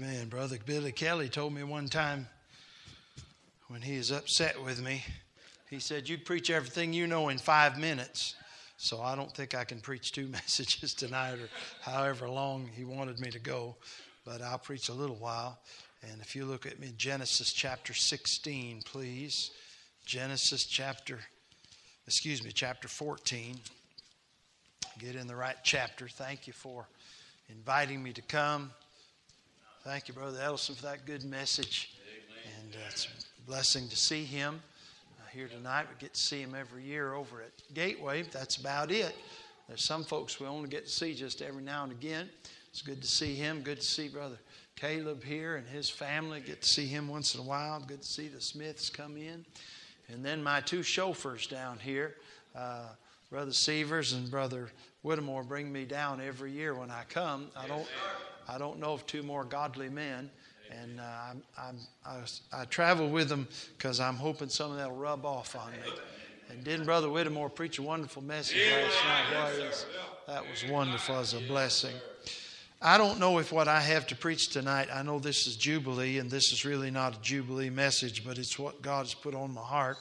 Amen. Brother Billy Kelly told me one time when he was upset with me, he said, You'd preach everything you know in five minutes. So I don't think I can preach two messages tonight or however long he wanted me to go, but I'll preach a little while. And if you look at me, Genesis chapter 16, please. Genesis chapter, excuse me, chapter 14. Get in the right chapter. Thank you for inviting me to come. Thank you, Brother Ellison, for that good message. And uh, it's a blessing to see him uh, here tonight. We get to see him every year over at Gateway. That's about it. There's some folks we only get to see just every now and again. It's good to see him. Good to see Brother Caleb here and his family. Get to see him once in a while. Good to see the Smiths come in. And then my two chauffeurs down here, uh, Brother Severs and Brother Whittemore, bring me down every year when I come. I don't. I don't know of two more godly men. And uh, I'm, I'm, I, I travel with them because I'm hoping some of that will rub off on me. And didn't Brother Whittemore preach a wonderful message last night? Was, that was wonderful as a blessing. I don't know if what I have to preach tonight, I know this is Jubilee, and this is really not a Jubilee message, but it's what God has put on my heart.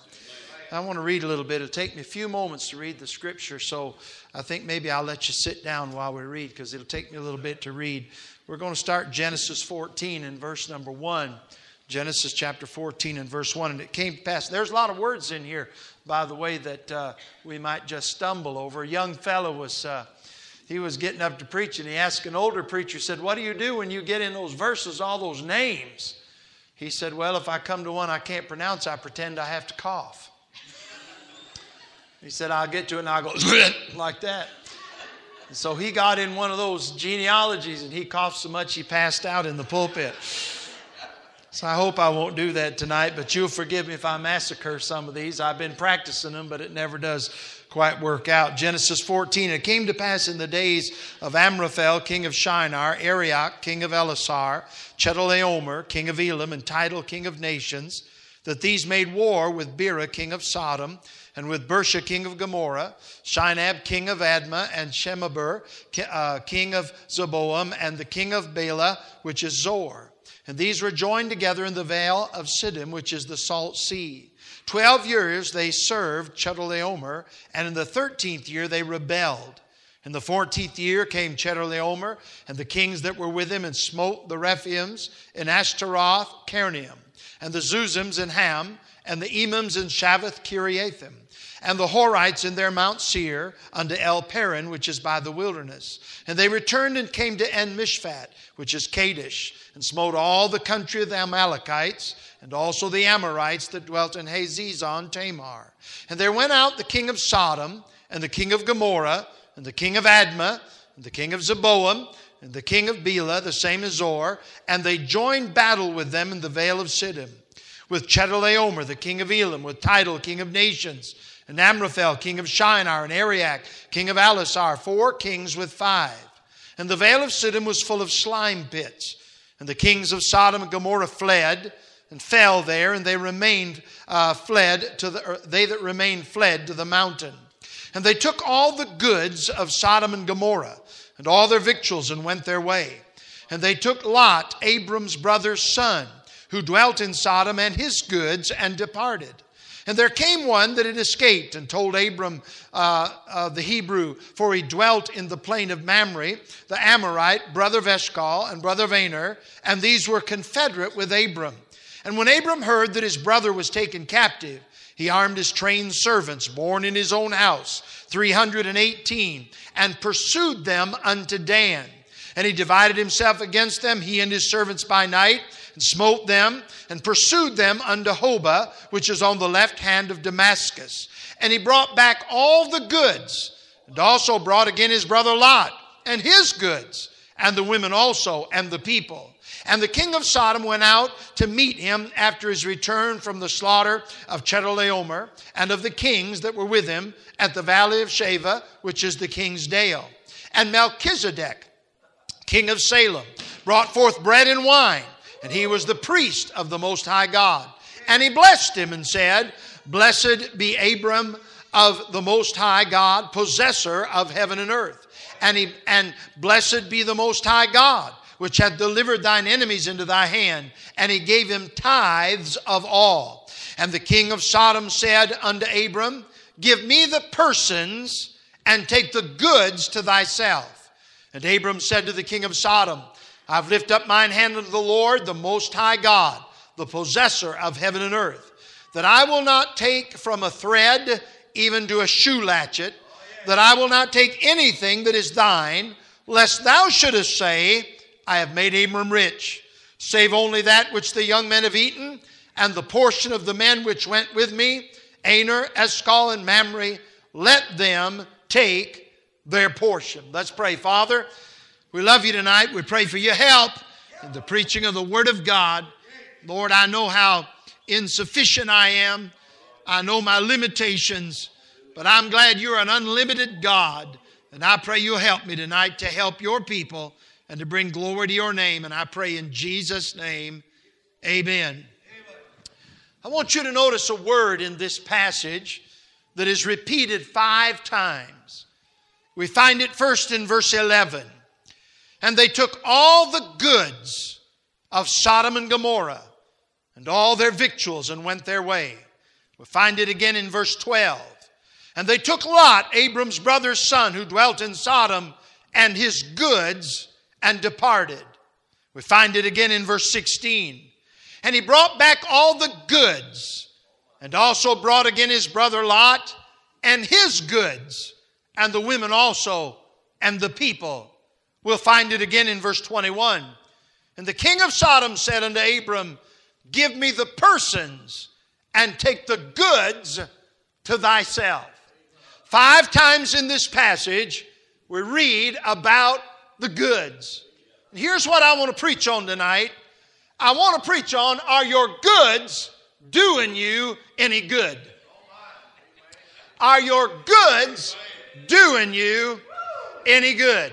I want to read a little bit. It'll take me a few moments to read the scripture, so I think maybe I'll let you sit down while we read because it'll take me a little bit to read. We're going to start Genesis 14 and verse number 1. Genesis chapter 14 and verse 1. And it came to pass. There's a lot of words in here, by the way, that uh, we might just stumble over. A young fellow was. Uh, he was getting up to preach and he asked an older preacher, said, What do you do when you get in those verses, all those names? He said, Well, if I come to one I can't pronounce, I pretend I have to cough. He said, I'll get to it and I'll go like that. And so he got in one of those genealogies and he coughed so much he passed out in the pulpit. So I hope I won't do that tonight, but you'll forgive me if I massacre some of these. I've been practicing them, but it never does quite work out. Genesis 14. It came to pass in the days of Amraphel, king of Shinar, Arioch, king of Ellasar, Chedorlaomer, king of Elam, and Tidal, king of nations, that these made war with Bera, king of Sodom and with Birsha, king of Gomorrah, Shinab, king of Admah, and Shemeber, uh, king of Zeboam, and the king of Bela, which is Zoar. And these were joined together in the vale of Siddim, which is the salt sea. Twelve years they served Chedorlaomer, and in the thirteenth year they rebelled. In the fourteenth year came Chedorlaomer and the kings that were with him and smote the Rephaims in Ashtaroth, Karnaim, and the Zuzims in Ham, and the Emims in Shaveh Kiriathim and the Horites in their Mount Seir unto El Paran, which is by the wilderness. And they returned and came to En Mishpat, which is Kadesh, and smote all the country of the Amalekites, and also the Amorites that dwelt in Hazezon Tamar. And there went out the king of Sodom, and the king of Gomorrah, and the king of Admah, and the king of Zeboam, the king of Bela, the same as Zoar, and they joined battle with them in the vale of Siddim, with Chedorlaomer, the king of Elam, with Tidal, king of nations, and Amraphel, king of Shinar, and Arioch, king of Ellasar, four kings with five. And the vale of Siddim was full of slime pits. And the kings of Sodom and Gomorrah fled and fell there, and they remained uh, fled to the they that remained fled to the mountain. And they took all the goods of Sodom and Gomorrah and all their victuals and went their way. And they took Lot, Abram's brother's son, who dwelt in Sodom, and his goods, and departed. And there came one that had escaped and told Abram uh, uh, the Hebrew, for he dwelt in the plain of Mamre, the Amorite, brother of Eshcol and brother of Aner, and these were confederate with Abram. And when Abram heard that his brother was taken captive, he armed his trained servants, born in his own house, 318, and pursued them unto Dan. And he divided himself against them, he and his servants by night and smote them and pursued them unto Hobah, which is on the left hand of Damascus. And he brought back all the goods, and also brought again his brother Lot and his goods, and the women also, and the people. And the king of Sodom went out to meet him after his return from the slaughter of Chedorlaomer and of the kings that were with him at the valley of Shaveh, which is the king's dale. And Melchizedek, king of Salem, brought forth bread and wine and he was the priest of the Most High God. And he blessed him and said, Blessed be Abram of the Most High God, possessor of heaven and earth. And, he, and blessed be the Most High God, which hath delivered thine enemies into thy hand. And he gave him tithes of all. And the king of Sodom said unto Abram, Give me the persons and take the goods to thyself. And Abram said to the king of Sodom, I've lifted up mine hand unto the Lord, the Most High God, the possessor of heaven and earth, that I will not take from a thread even to a shoe latchet, that I will not take anything that is thine, lest thou shouldest say, I have made Abram rich, save only that which the young men have eaten, and the portion of the men which went with me, Aner, Eshcol, and Mamre, let them take their portion. Let's pray. Father, we love you tonight. We pray for your help in the preaching of the Word of God. Lord, I know how insufficient I am. I know my limitations, but I'm glad you're an unlimited God. And I pray you'll help me tonight to help your people and to bring glory to your name. And I pray in Jesus' name, amen. I want you to notice a word in this passage that is repeated five times. We find it first in verse 11. And they took all the goods of Sodom and Gomorrah and all their victuals and went their way. We find it again in verse 12. And they took Lot, Abram's brother's son, who dwelt in Sodom, and his goods and departed. We find it again in verse 16. And he brought back all the goods, and also brought again his brother Lot and his goods, and the women also, and the people. We'll find it again in verse 21. And the king of Sodom said unto Abram, Give me the persons and take the goods to thyself. Five times in this passage, we read about the goods. And here's what I want to preach on tonight I want to preach on are your goods doing you any good? Are your goods doing you any good?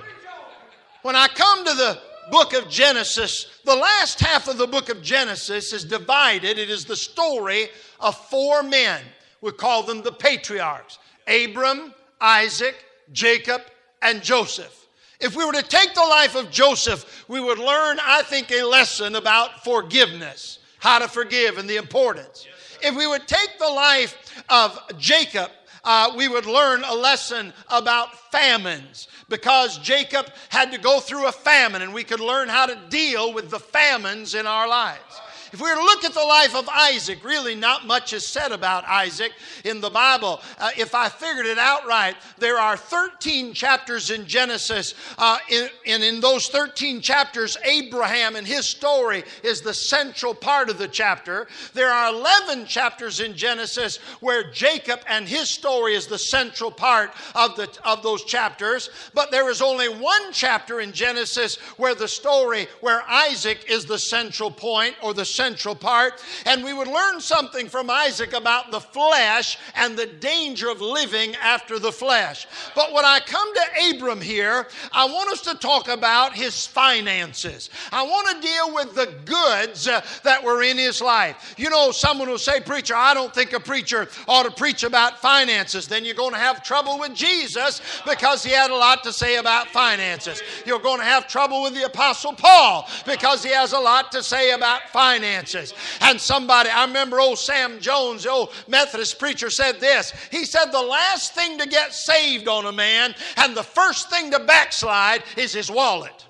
When I come to the book of Genesis, the last half of the book of Genesis is divided. It is the story of four men. We call them the patriarchs Abram, Isaac, Jacob, and Joseph. If we were to take the life of Joseph, we would learn, I think, a lesson about forgiveness, how to forgive, and the importance. If we would take the life of Jacob, uh, we would learn a lesson about famines because Jacob had to go through a famine, and we could learn how to deal with the famines in our lives. If we were to look at the life of Isaac, really not much is said about Isaac in the Bible. Uh, if I figured it out right, there are 13 chapters in Genesis, uh, in, and in those 13 chapters, Abraham and his story is the central part of the chapter. There are 11 chapters in Genesis where Jacob and his story is the central part of, the, of those chapters, but there is only one chapter in Genesis where the story, where Isaac is the central point or the central central part. And we would learn something from Isaac about the flesh and the danger of living after the flesh. But when I come to Abram here, I want us to talk about his finances. I want to deal with the goods uh, that were in his life. You know, someone will say, Preacher, I don't think a preacher ought to preach about finances. Then you're going to have trouble with Jesus because he had a lot to say about finances. You're going to have trouble with the Apostle Paul because he has a lot to say about finances finances. And somebody, I remember old Sam Jones, the old Methodist preacher, said this. He said, The last thing to get saved on a man and the first thing to backslide is his wallet.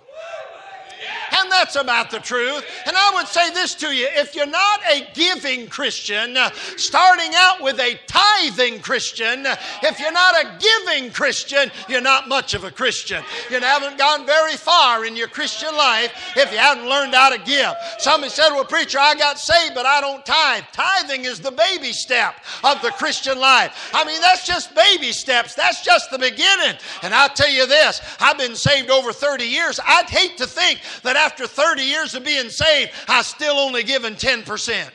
And that's about the truth. And I would say this to you if you're not a giving Christian, uh, starting out with a tithing Christian, uh, if you're not a giving Christian, you're not much of a Christian. You haven't gone very far in your Christian life if you haven't learned how to give. Somebody said, Well, preacher, I got saved, but I don't tithe. Tithing is the baby step of the Christian life. I mean, that's just baby steps, that's just the beginning. And I'll tell you this I've been saved over 30 years. I'd hate to think that after 30 years of being saved, I still only given 10%.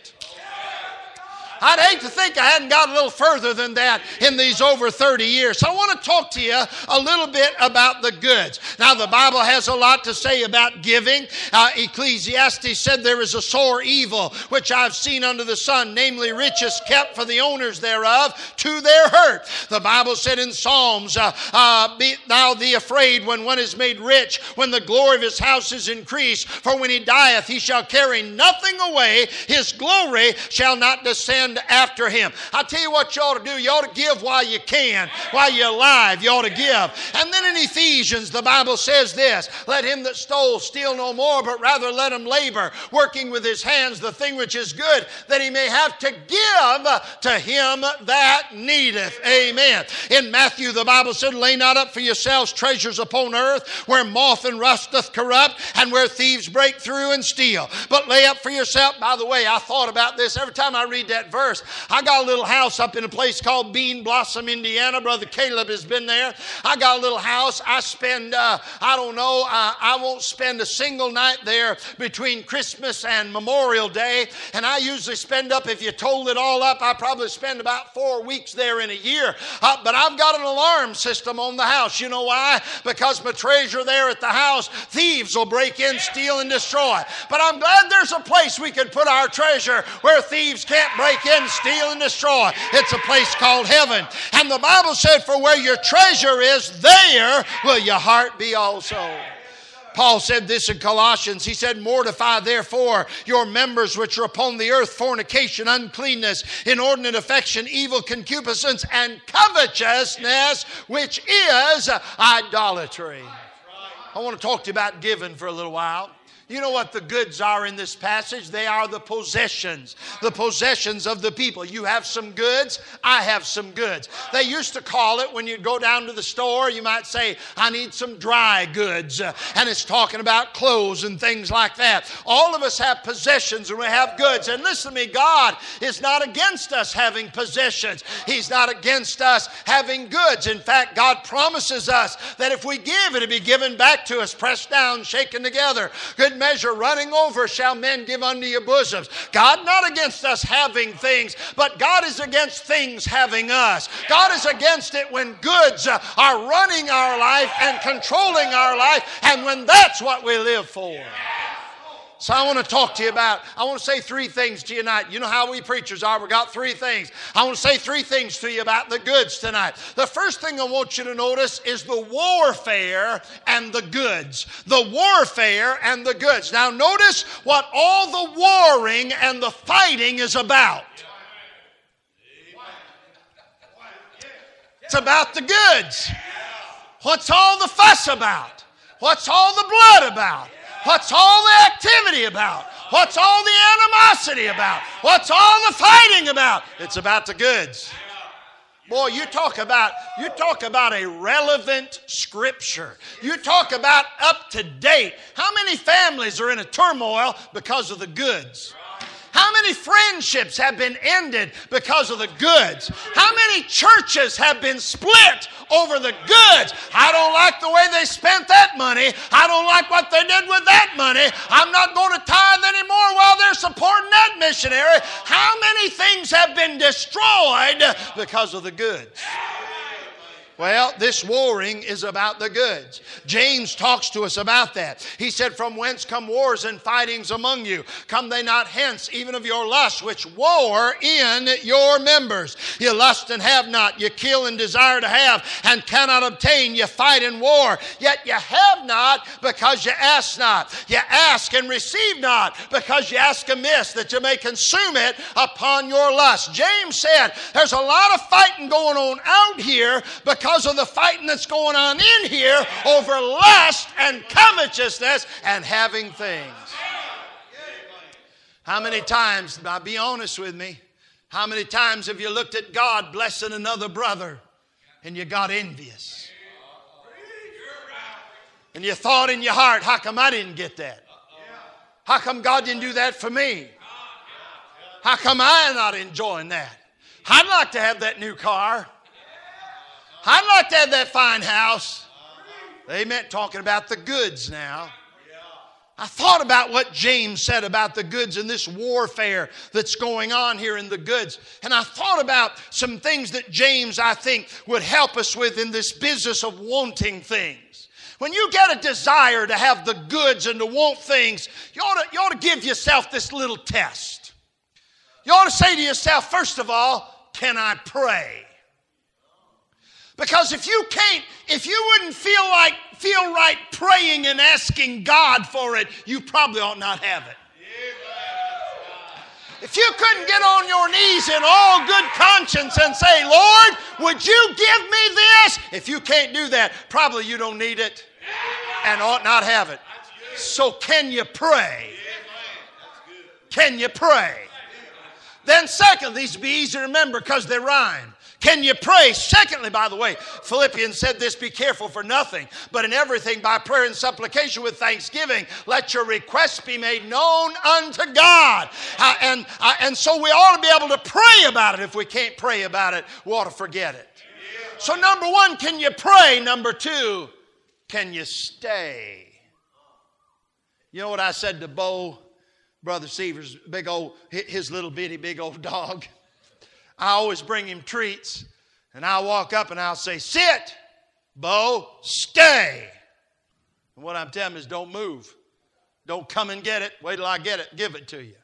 I'd hate to think I hadn't got a little further than that in these over 30 years. So I want to talk to you a little bit about the goods. Now, the Bible has a lot to say about giving. Uh, Ecclesiastes said there is a sore evil which I've seen under the sun, namely riches kept for the owners thereof to their hurt. The Bible said in Psalms, uh, uh, Be thou thee afraid when one is made rich, when the glory of his house is increased. For when he dieth, he shall carry nothing away, his glory shall not descend after him. I tell you what you ought to do. You ought to give while you can, while you're alive. You ought to give. And then in Ephesians, the Bible says this Let him that stole steal no more, but rather let him labor, working with his hands the thing which is good, that he may have to give to him that needeth. Amen. In Matthew, the Bible said, Lay not up for yourselves treasures upon earth, where moth and rust doth corrupt, and where thieves break through and steal. But lay up for yourself. By the way, I thought about this every time I read that verse. I got a little house up in a place called Bean Blossom, Indiana. Brother Caleb has been there. I got a little house. I spend, uh, I don't know, uh, I won't spend a single night there between Christmas and Memorial Day. And I usually spend up, if you told it all up, I probably spend about four weeks there in a year. Uh, but I've got an alarm system on the house. You know why? Because my treasure there at the house, thieves will break in, steal, and destroy. But I'm glad there's a place we can put our treasure where thieves can't break in, steal, and destroy. It's a place called heaven. And the Bible said, For where your treasure is, there will your heart be also. Paul said this in Colossians. He said, Mortify therefore your members which are upon the earth fornication, uncleanness, inordinate affection, evil concupiscence, and covetousness, which is idolatry. I want to talk to you about giving for a little while. You know what the goods are in this passage? They are the possessions, the possessions of the people. You have some goods, I have some goods. They used to call it when you'd go down to the store, you might say, I need some dry goods. Uh, and it's talking about clothes and things like that. All of us have possessions and we have goods. And listen to me, God is not against us having possessions, He's not against us having goods. In fact, God promises us that if we give, it'll be given back to us, pressed down, shaken together. Good measure, running over, shall men give unto your bosoms. God not against us having things, but God is against things having us. God is against it when goods are running our life and controlling our life, and when that's what we live for. So I want to talk to you about, I want to say three things to you tonight. You know how we preachers are. We got three things. I want to say three things to you about the goods tonight. The first thing I want you to notice is the warfare and the goods. The warfare and the goods. Now notice what all the warring and the fighting is about. It's about the goods. What's all the fuss about? What's all the blood about? What's all the activity about? What's all the animosity about? What's all the fighting about? It's about the goods. Boy, you talk about you talk about a relevant scripture. You talk about up to date. How many families are in a turmoil because of the goods? How many friendships have been ended because of the goods? How many churches have been split over the goods? I don't like the way they spent that money. I don't like what they did with that money. I'm not going to tithe anymore while they're supporting that missionary. How many things have been destroyed because of the goods? Well, this warring is about the goods. James talks to us about that. He said, From whence come wars and fightings among you? Come they not hence, even of your lust, which war in your members? You lust and have not, you kill and desire to have, and cannot obtain. You fight in war, yet you have not because you ask not. You ask and receive not because you ask amiss, that you may consume it upon your lust. James said, There's a lot of fighting going on out here because because of the fighting that's going on in here over lust and covetousness and having things. How many times, now be honest with me, how many times have you looked at God blessing another brother and you got envious? And you thought in your heart, how come I didn't get that? How come God didn't do that for me? How come I am not enjoying that? I'd like to have that new car. I'd like to have that fine house. They meant Talking about the goods now. I thought about what James said about the goods and this warfare that's going on here in the goods. And I thought about some things that James, I think, would help us with in this business of wanting things. When you get a desire to have the goods and to want things, you ought to, you ought to give yourself this little test. You ought to say to yourself, first of all, can I pray? Because if you can't, if you wouldn't feel like feel right praying and asking God for it, you probably ought not have it. If you couldn't get on your knees in all good conscience and say, Lord, would you give me this? If you can't do that, probably you don't need it and ought not have it. So, can you pray? Can you pray? Then, second, these be easy to remember because they rhyme. Can you pray? Secondly, by the way, Philippians said this be careful for nothing, but in everything by prayer and supplication with thanksgiving, let your requests be made known unto God. Uh, and, uh, and so we ought to be able to pray about it. If we can't pray about it, we ought to forget it. So, number one, can you pray? Number two, can you stay? You know what I said to Bo, Brother Severs, big old, his little bitty, big old dog? I always bring him treats, and I'll walk up and I'll say, Sit, Bo, stay. And what I'm telling him is, Don't move. Don't come and get it. Wait till I get it, give it to you.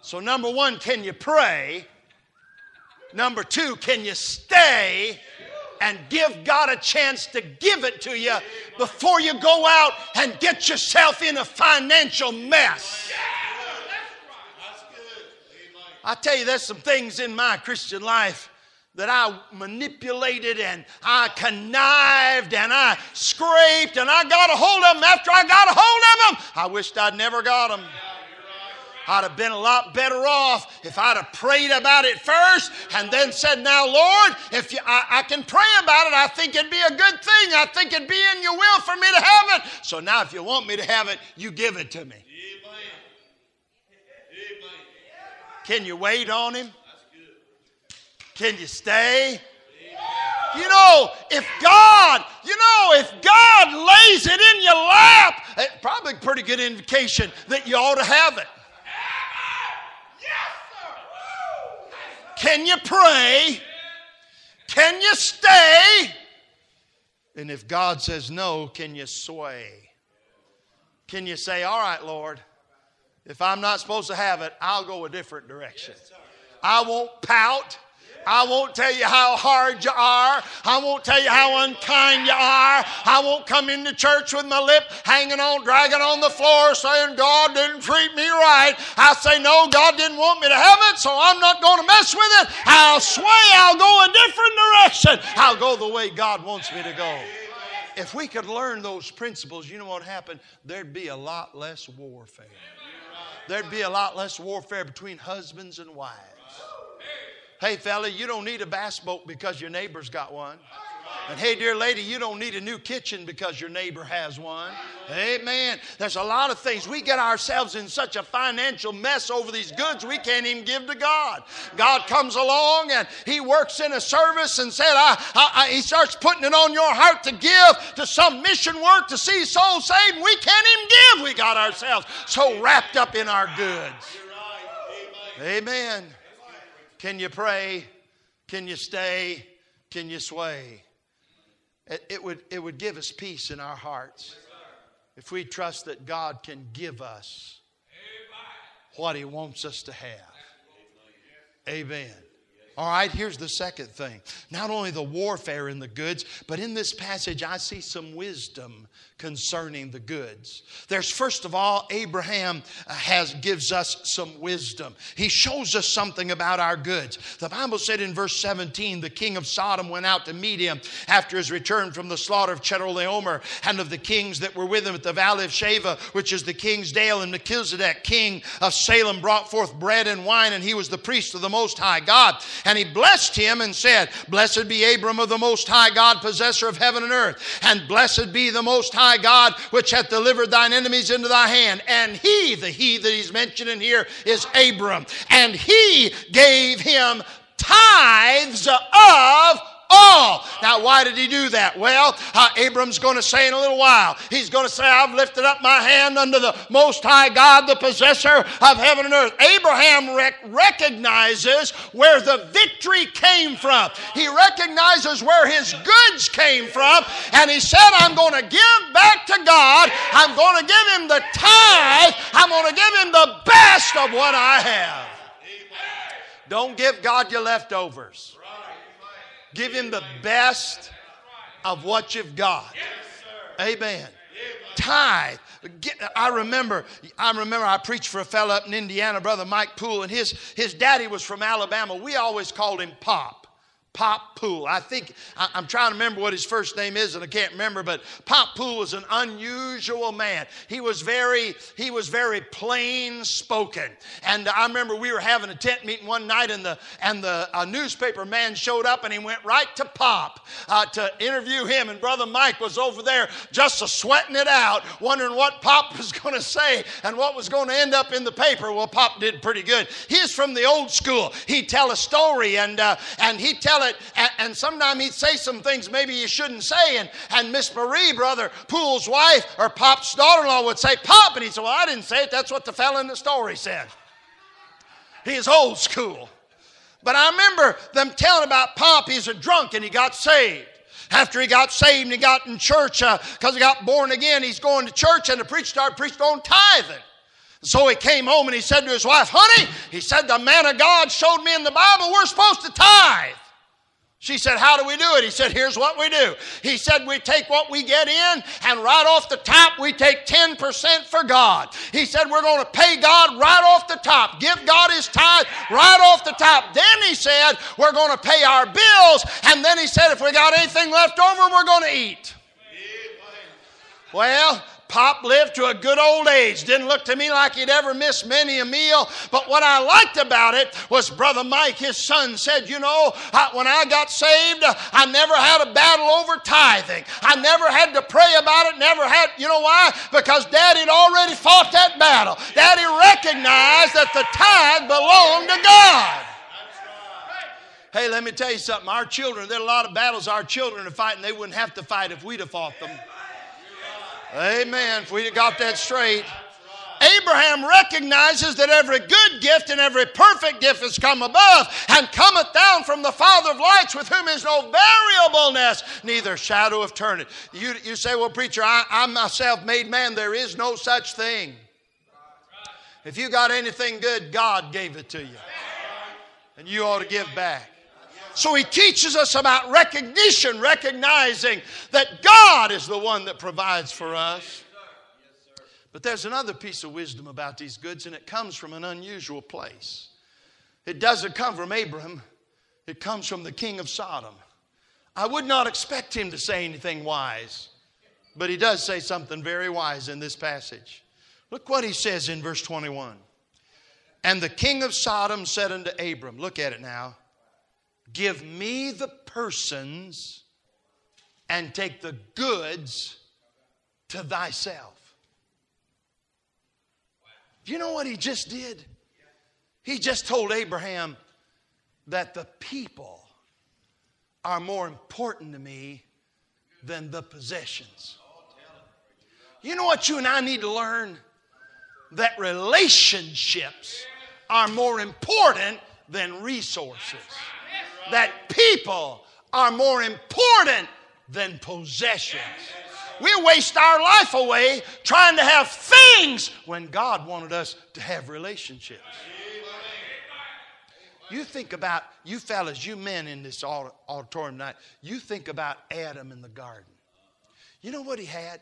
So, number one, can you pray? Number two, can you stay and give God a chance to give it to you before you go out and get yourself in a financial mess? I tell you, there's some things in my Christian life that I manipulated and I connived and I scraped and I got a hold of them after I got a hold of them. I wished I'd never got them. I'd have been a lot better off if I'd have prayed about it first and then said, Now, Lord, if you, I, I, can pray about it, I think it'd be a good thing. I think it'd be in your will for me to have it. So now, if you want me to have it, you give it to me. Can you wait on him? Can you stay? You know, if God, you know, if God lays it in your lap, it's probably a pretty good indication that you ought to have it. Can you pray? Can you stay? And if God says no, can you sway? Can you say, All right, Lord, if I'm not supposed to have it, I'll go a different direction. I won't pout. I won't tell you how hard you are. I won't tell you how unkind you are. I won't come into church with my lip hanging on, dragging on the floor, saying, God didn't treat me right. I say, No, God didn't want me to have it, so I'm not going to mess with it. I'll sway, I'll go a different direction. I'll go the way God wants me to go. If we could learn those principles, you know what happened? There'd be a lot less warfare there'd be a lot less warfare between husbands and wives. Hey, fella, you don't need a bass boat because your neighbor's got one. And hey, dear lady, you don't need a new kitchen because your neighbor has one. Amen. There's a lot of things. We get ourselves in such a financial mess over these goods we can't even give to God. God comes along and He works in a service and said, I, I, I, He starts putting it on your heart to give to some mission work to see souls saved. We can't even give. We got ourselves so wrapped up in our goods. Amen. Can you pray? Can you stay? Can you sway? It, would, it would give us peace in our hearts if we trust that God can give us what He wants us to have. Amen. All right, here's the second thing. Not only the warfare in the goods, but in this passage, I see some wisdom concerning the goods. There's first of all, Abraham uh, has gives us some wisdom. He shows us something about our goods. The Bible said in verse 17, the king of Sodom went out to meet him after his return from the slaughter of Chedorlaomer and of the kings that were with him at the valley of Shaveh, which is the king's dale, and Melchizedek, king of Salem, brought forth bread and wine, and he was the priest of the Most High God. And he blessed him and said, Blessed be Abram of the Most High God, possessor of heaven and earth, and blessed be the Most High God, which hath delivered thine enemies into thy hand. And he, the he that he's mentioning here, is Abram. And he gave him tithes of all. Now, why did he do that? Well, uh, Abram's going to say in a little while, he's going to say, I've lifted up my hand unto the Most High God, the possessor of heaven and earth. Abraham rec- recognizes where the victory came from, he recognizes where his goods came from, and he said, I'm going to give back to God, I'm going to give him the tithe, I'm going to give him the best of what I have. Don't give God your leftovers. Give him the best of what you've got. Amen. Tithe. I remember, I remember I preached for a fellow up in Indiana, brother Mike Poole, and his, his daddy was from Alabama. We always called him Pop. Pop Poole. I think, I, am trying to remember what his first name is and I can't remember, but Pop Poole was an unusual man. He was very, he was very plain spoken. And I remember we were having a tent meeting one night and the, and the uh, newspaper man showed up and he went right to Pop uh, to interview him. And Brother Mike was over there just a sweating it out, wondering what Pop was going to say and what was going to end up in the paper. Well, Pop did pretty good. He's from the old school. He'd tell a story and, uh, and he'd tell it, and, and sometimes he'd say some things maybe you shouldn't say. And, and Miss Marie, brother Poole's wife, or Pop's daughter in law, would say, Pop. And he'd say, Well, I didn't say it. That's what the fella in the story said. He's old school. But I remember them telling about Pop. He's a drunk and he got saved. After he got saved and he got in church because uh, he got born again, he's going to church and the preacher started preaching on tithing. So he came home and he said to his wife, Honey, he said, the man of God showed me in the Bible we're supposed to tithe. She said, How do we do it? He said, Here's what we do. He said, We take what we get in, and right off the top, we take 10% for God. He said, We're going to pay God right off the top, give God his tithe right off the top. Then he said, We're going to pay our bills, and then he said, If we got anything left over, we're going to eat. Well, Pop lived to a good old age. Didn't look to me like he'd ever missed many a meal. But what I liked about it was Brother Mike, his son, said, You know, I, when I got saved, I never had a battle over tithing. I never had to pray about it, never had, you know why? Because Daddy had already fought that battle. Daddy recognized that the tithe belonged to God. Hey, let me tell you something. Our children, there are a lot of battles our children are fighting they wouldn't have to fight if we'd have fought them. Amen. If we got that straight. Abraham recognizes that every good gift and every perfect gift has come above and cometh down from the Father of lights, with whom is no variableness, neither shadow of turning. You, you say, Well, preacher, I, I'm myself made man. There is no such thing. If you got anything good, God gave it to you. And you ought to give back. So he teaches us about recognition, recognizing that God is the one that provides for us. But there's another piece of wisdom about these goods, and it comes from an unusual place. It doesn't come from Abraham, it comes from the king of Sodom. I would not expect him to say anything wise, but he does say something very wise in this passage. Look what he says in verse 21. And the king of Sodom said unto Abram, Look at it now. Give me the persons and take the goods to thyself. You know what he just did? He just told Abraham that the people are more important to me than the possessions. You know what you and I need to learn? That relationships are more important than resources that people are more important than possessions. We waste our life away trying to have things when God wanted us to have relationships. You think about, you fellas, you men in this auditorium tonight, you think about Adam in the garden. You know what he had?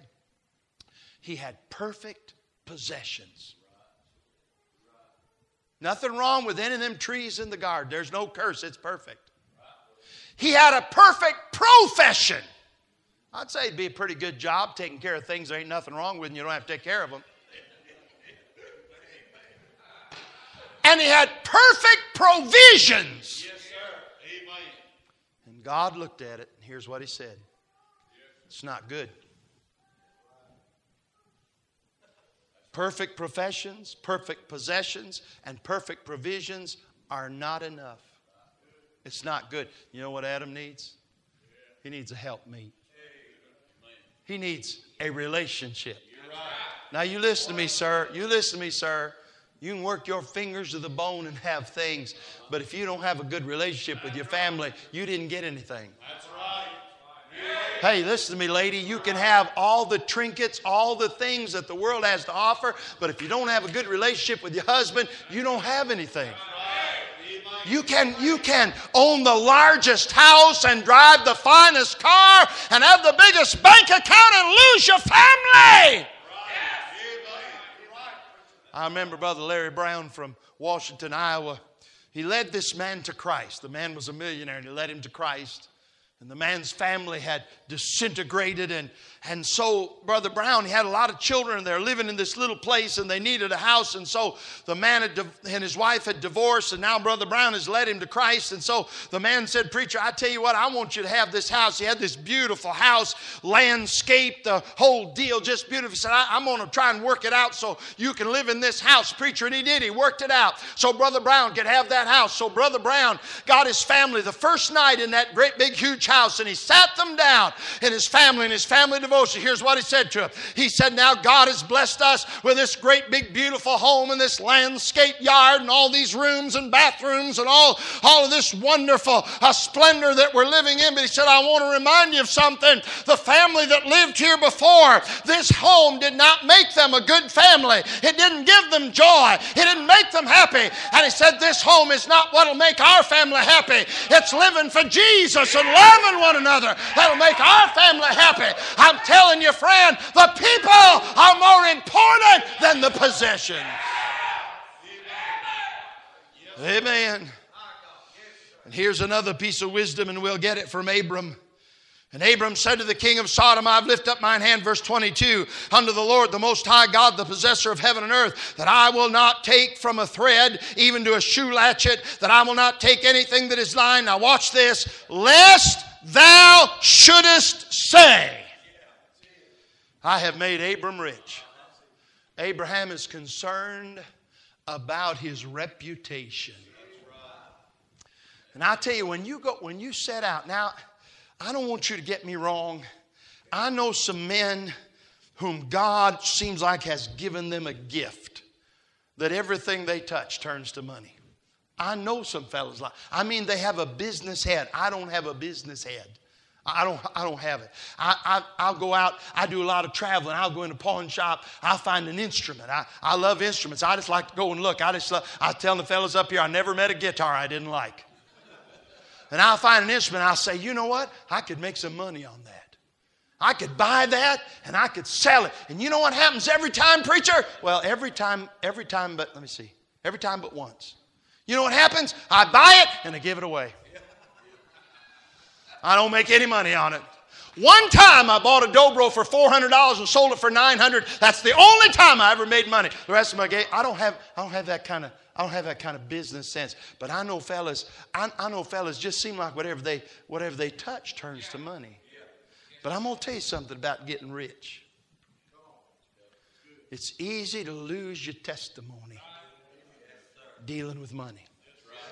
He had perfect possessions. Nothing wrong with any of them trees in the garden. There's no curse, it's perfect. He had a perfect profession. I'd say it'd be a pretty good job taking care of things there ain't nothing wrong with and you don't have to take care of them. And he had perfect provisions. Yes, sir. Amen. And God looked at it, and here's what he said It's not good. Perfect professions, perfect possessions, and perfect provisions are not enough. It's not good. You know what Adam needs? He needs a helpmeet. He needs a relationship. Now, you listen to me, sir. You listen to me, sir. You can work your fingers to the bone and have things, but if you don't have a good relationship with your family, you didn't get anything. That's right. Hey, listen to me, lady. You can have all the trinkets, all the things that the world has to offer, but if you don't have a good relationship with your husband, you don't have anything. You can, you can own the largest house and drive the finest car and have the biggest bank account and lose your family. I remember Brother Larry Brown from Washington, Iowa. He led this man to Christ. The man was a millionaire and he led him to Christ. And the man's family had disintegrated. And, and so, Brother Brown, he had a lot of children, they're living in this little place, and they needed a house. And so, the man had, and his wife had divorced, and now Brother Brown has led him to Christ. And so, the man said, Preacher, I tell you what, I want you to have this house. He had this beautiful house, landscape, the whole deal, just beautiful. He said, I, am going to try and work it out so you can live in this house, preacher. And he did. He worked it out. So, Brother Brown could have that house. So, Brother Brown got his family the first night in that great, big, huge house, and he sat them down and his family, and his family devotion. Here's what he said to him He said, Now God has blessed us with this great, big, beautiful home and this landscape yard and all these rooms and bathrooms and all, all of this wonderful uh, splendor that we're living in. But he said, I want to remind you of something. The family that lived here before, this home did not make them a good family. It didn't give them joy. It didn't make them happy. And he said, This home is not what will make our family happy. It's living for Jesus and loving one another that'll make our family happy. I'm telling you, friend, the people are more important than the possessions. Amen. And here's another piece of wisdom, and we'll get it from Abram. And Abram said to the king of Sodom, I've lifted up mine hand, verse 22, unto the Lord, the Most High God, the possessor of heaven and earth, that I will not take from a thread, even to a shoe latchet, that I will not take anything that is thine. Now, watch this, lest thou shouldest say, I have made Abram rich. Abraham is concerned about his reputation. And I tell you, when you go, when you set out, now, I don't want you to get me wrong. I know some men whom God seems like has given them a gift that everything they touch turns to money. I know some fellas like. I mean, they have a business head. I don't have a business head. I don't, I don't have it. I, I, will go out, I do a lot of traveling. I'll go in a pawn shop, I'll find an instrument. I, I love instruments. I just like to go and look. I just love, I tell the fellas up here, I never met a guitar I didn't like. And I'll find an instrument, I'll say, you know what? I could make some money on that. I could buy that and I could sell it. And you know what happens every time, preacher? Well, every time, every time, but let me see. Every time but once. You know what happens? I buy it and I give it away. I don't make any money on it. One time I bought a dobro for $400 and sold it for 900. That's the only time I ever made money. The rest of my game, I don't have, I don't have that kind of, I don't have that kind of business sense. But I know fellas, I, I know fellas just seem like whatever they, whatever they touch turns to money. But I'm going to tell you something about getting rich. It's easy to lose your testimony dealing with money.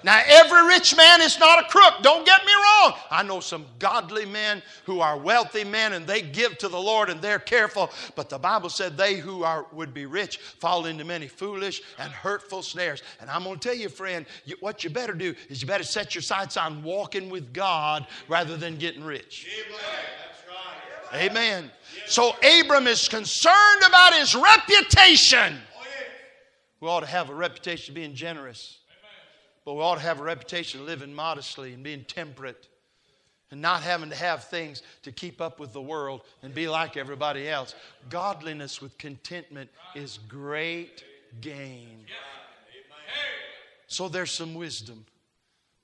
Now, every rich man is not a crook. Don't get me wrong. I know some godly men who are wealthy men and they give to the Lord and they're careful. But the Bible said they who are would be rich fall into many foolish and hurtful snares. And I'm going to tell you, friend, you, what you better do is you better set your sights on walking with God rather than getting rich. Amen. Amen. So Abram is concerned about his reputation. Oh, we ought to have a reputation of being generous. But we ought to have a reputation of living modestly and being temperate and not having to have things to keep up with the world and be like everybody else. Godliness with contentment is great gain. So there's some wisdom.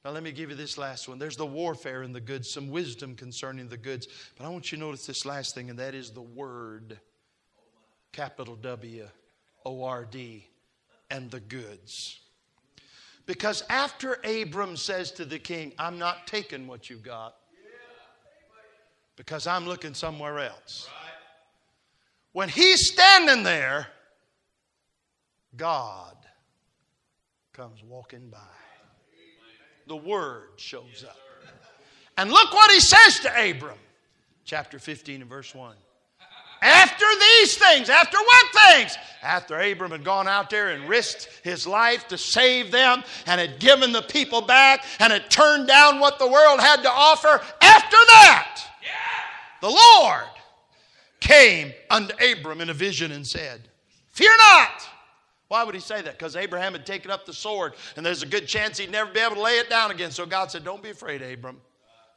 Now, let me give you this last one. There's the warfare in the goods, some wisdom concerning the goods. But I want you to notice this last thing, and that is the word. Capital W O R D and the goods. Because after Abram says to the king, I'm not taking what you've got because I'm looking somewhere else. When he's standing there, God comes walking by. The Word shows up. And look what he says to Abram, chapter 15 and verse 1. After these things, after what things? After Abram had gone out there and risked his life to save them and had given the people back and had turned down what the world had to offer, after that, the Lord came unto Abram in a vision and said, Fear not. Why would he say that? Because Abraham had taken up the sword and there's a good chance he'd never be able to lay it down again. So God said, Don't be afraid, Abram.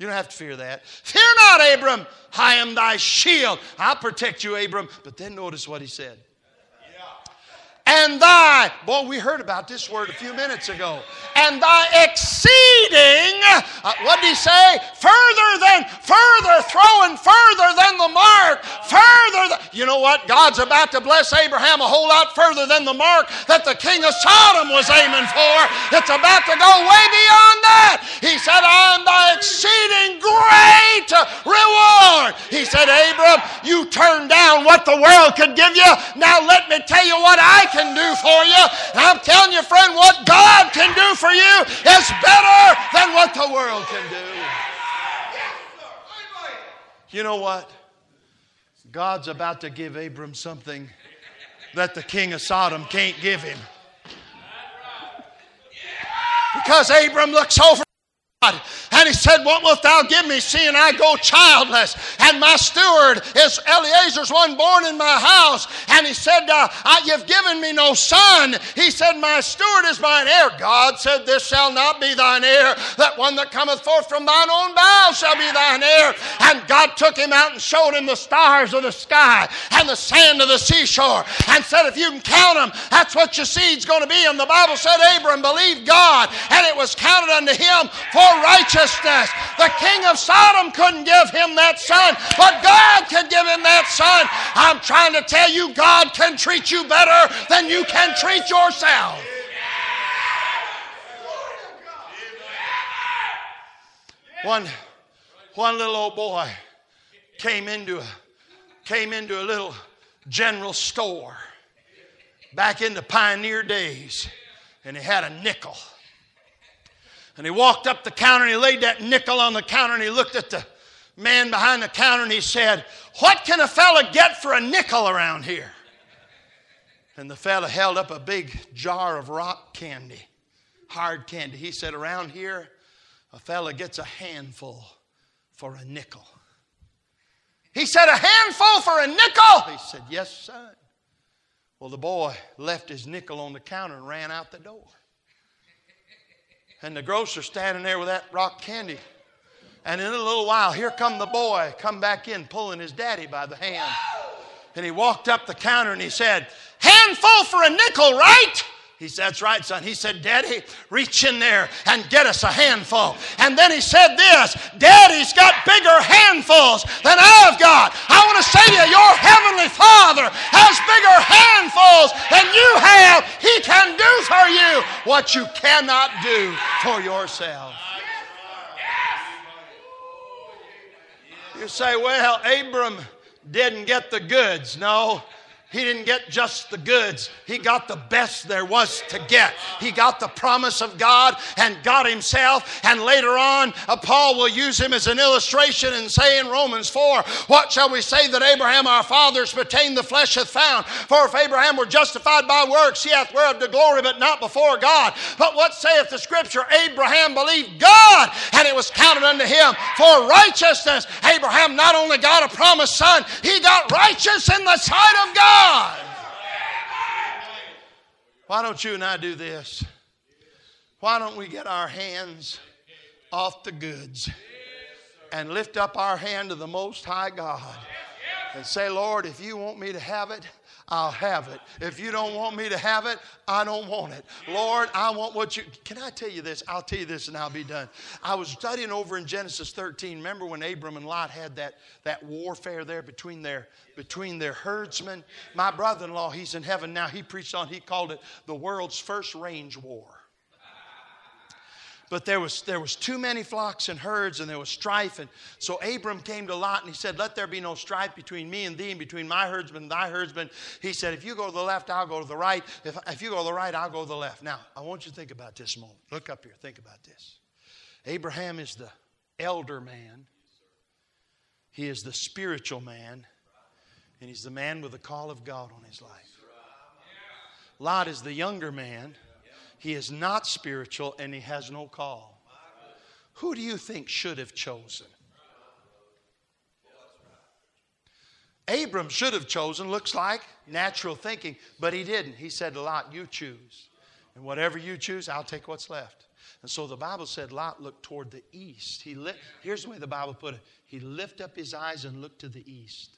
You don't have to fear that. Fear not, Abram. I am thy shield. I'll protect you, Abram. But then notice what he said and thy, boy, we heard about this word a few minutes ago, and thy exceeding, uh, what did he say? Further than, further, throwing further than the mark, further. Than, you know what? God's about to bless Abraham a whole lot further than the mark that the king of Sodom was aiming for. It's about to go way beyond that. He said, I'm thy exceeding great reward. He said, Abram, you turned down what the world could give you. Now let me tell you what I can do for you. I'm telling you, friend, what God can do for you is better than what the world can do. You know what? God's about to give Abram something that the king of Sodom can't give him. Because Abram looks over and he said, What wilt thou give me, seeing I go childless? And my steward is Eliezer's one born in my house. And he said, uh, You've given me no son. He said, My steward is mine heir. God said, This shall not be thine heir. That one that cometh forth from thine own bowels shall be thine heir. And God took him out and showed him the stars of the sky and the sand of the seashore and said, If you can count them, that's what your seed's going to be. And the Bible said, Abram believed God, and it was counted unto him for righteousness. The king of Sodom couldn't give him that son, but God can give him that son. I'm trying to tell you, God can treat you better than you can treat yourself. One, one little old boy came into a, came into a little general store back in the pioneer days, and he had a nickel. And he walked up the counter and he laid that nickel on the counter and he looked at the man behind the counter and he said, What can a fella get for a nickel around here? And the fella held up a big jar of rock candy, hard candy. He said, Around here, a fella gets a handful for a nickel. He said, A handful for a nickel? He said, Yes, son. Well, the boy left his nickel on the counter and ran out the door. And the grocer standing there with that rock candy. And in a little while, here come the boy, come back in, pulling his daddy by the hand. And he walked up the counter and he said, Handful for a nickel, right? He said, That's right, son. He said, Daddy, reach in there and get us a handful. And then he said this Daddy's got bigger handfuls than I've got. I want to say to you, your heavenly Father has bigger handfuls than you have. He can do for you what you cannot do for yourself. You say, Well, Abram didn't get the goods. No. He didn't get just the goods, he got the best there was to get. He got the promise of God and God Himself. And later on, uh, Paul will use him as an illustration and say in Romans 4, What shall we say that Abraham our fathers pertained the flesh hath found? For if Abraham were justified by works, he hath whereof the glory, but not before God. But what saith the scripture? Abraham believed God, and it was counted unto him for righteousness. Abraham not only got a promised son, he got righteous in the sight of God. God. Why don't you and I do this? Why don't we get our hands off the goods and lift up our hand to the Most High God and say, Lord, if you want me to have it, I'll have it. If you don't want me to have it, I don't want it. Lord, I want what you. Can I tell you this? I'll tell you this and I'll be done. I was studying over in Genesis 13. Remember when Abram and Lot had that, that warfare there between their, between their herdsmen? My brother in law, he's in heaven now, he preached on, he called it the world's first range war but there was, there was too many flocks and herds and there was strife. And so Abram came to Lot and he said, Let there be no strife between me and thee and between my herdsman and thy herdsman. He said, If you go to the left, I'll go to the right. If, if you go to the right, I'll go to the left. Now, I want you to think about this moment. Look up here. Think about this. Abraham is the elder man, he is the spiritual man, and he's the man with the call of God on his life. Lot is the younger man. He is not spiritual and he has no call. Who do you think should have chosen? Abram should have chosen, looks like natural thinking, but he didn't. He said, Lot, you choose. And whatever you choose, I'll take what's left. And so the Bible said Lot looked toward the east. He li- Here's the way the Bible put it He lifted up his eyes and looked to the east.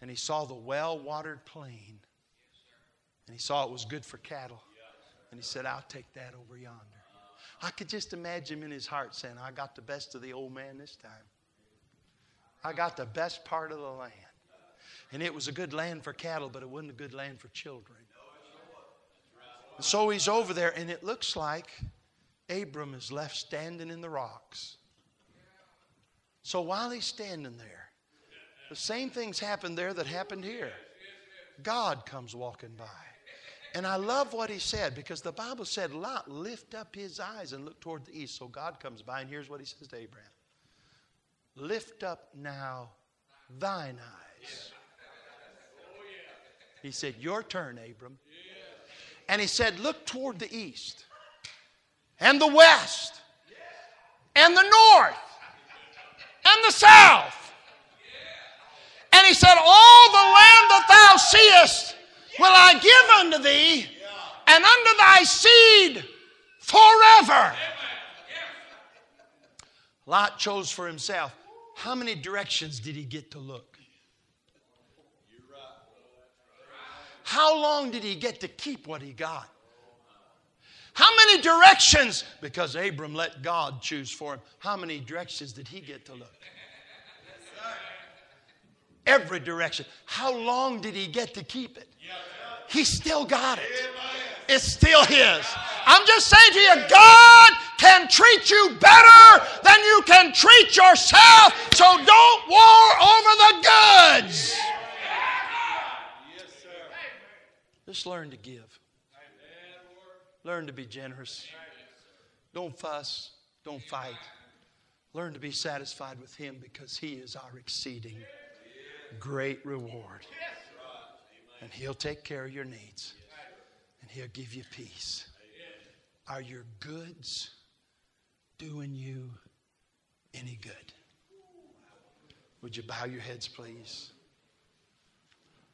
And he saw the well watered plain. And he saw it was good for cattle. And he said, I'll take that over yonder. I could just imagine in his heart saying, I got the best of the old man this time. I got the best part of the land. And it was a good land for cattle, but it wasn't a good land for children. And so he's over there, and it looks like Abram is left standing in the rocks. So while he's standing there, the same things happened there that happened here. God comes walking by. And I love what he said because the Bible said, Lot, lift up his eyes and look toward the east. So God comes by, and here's what he says to Abraham Lift up now thine eyes. He said, Your turn, Abram. And he said, Look toward the east, and the west, and the north, and the south. And he said, All the land that thou seest will I give unto thee, and unto thy seed forever. Lot chose for himself. How many directions did he get to look? How long did he get to keep what he got? How many directions? Because Abram let God choose for him. How many directions did he get to look? Every direction. How long did he get to keep it? He still got it. It's still his. I'm just saying to you, God can treat you better than you can treat yourself, so don't war over the goods. Just learn to give. Learn to be generous. Don't fuss. Don't fight. Learn to be satisfied with Him because He is our exceeding great reward. And He'll take care of your needs. And He'll give you peace. Are your goods doing you any good? Would you bow your heads, please?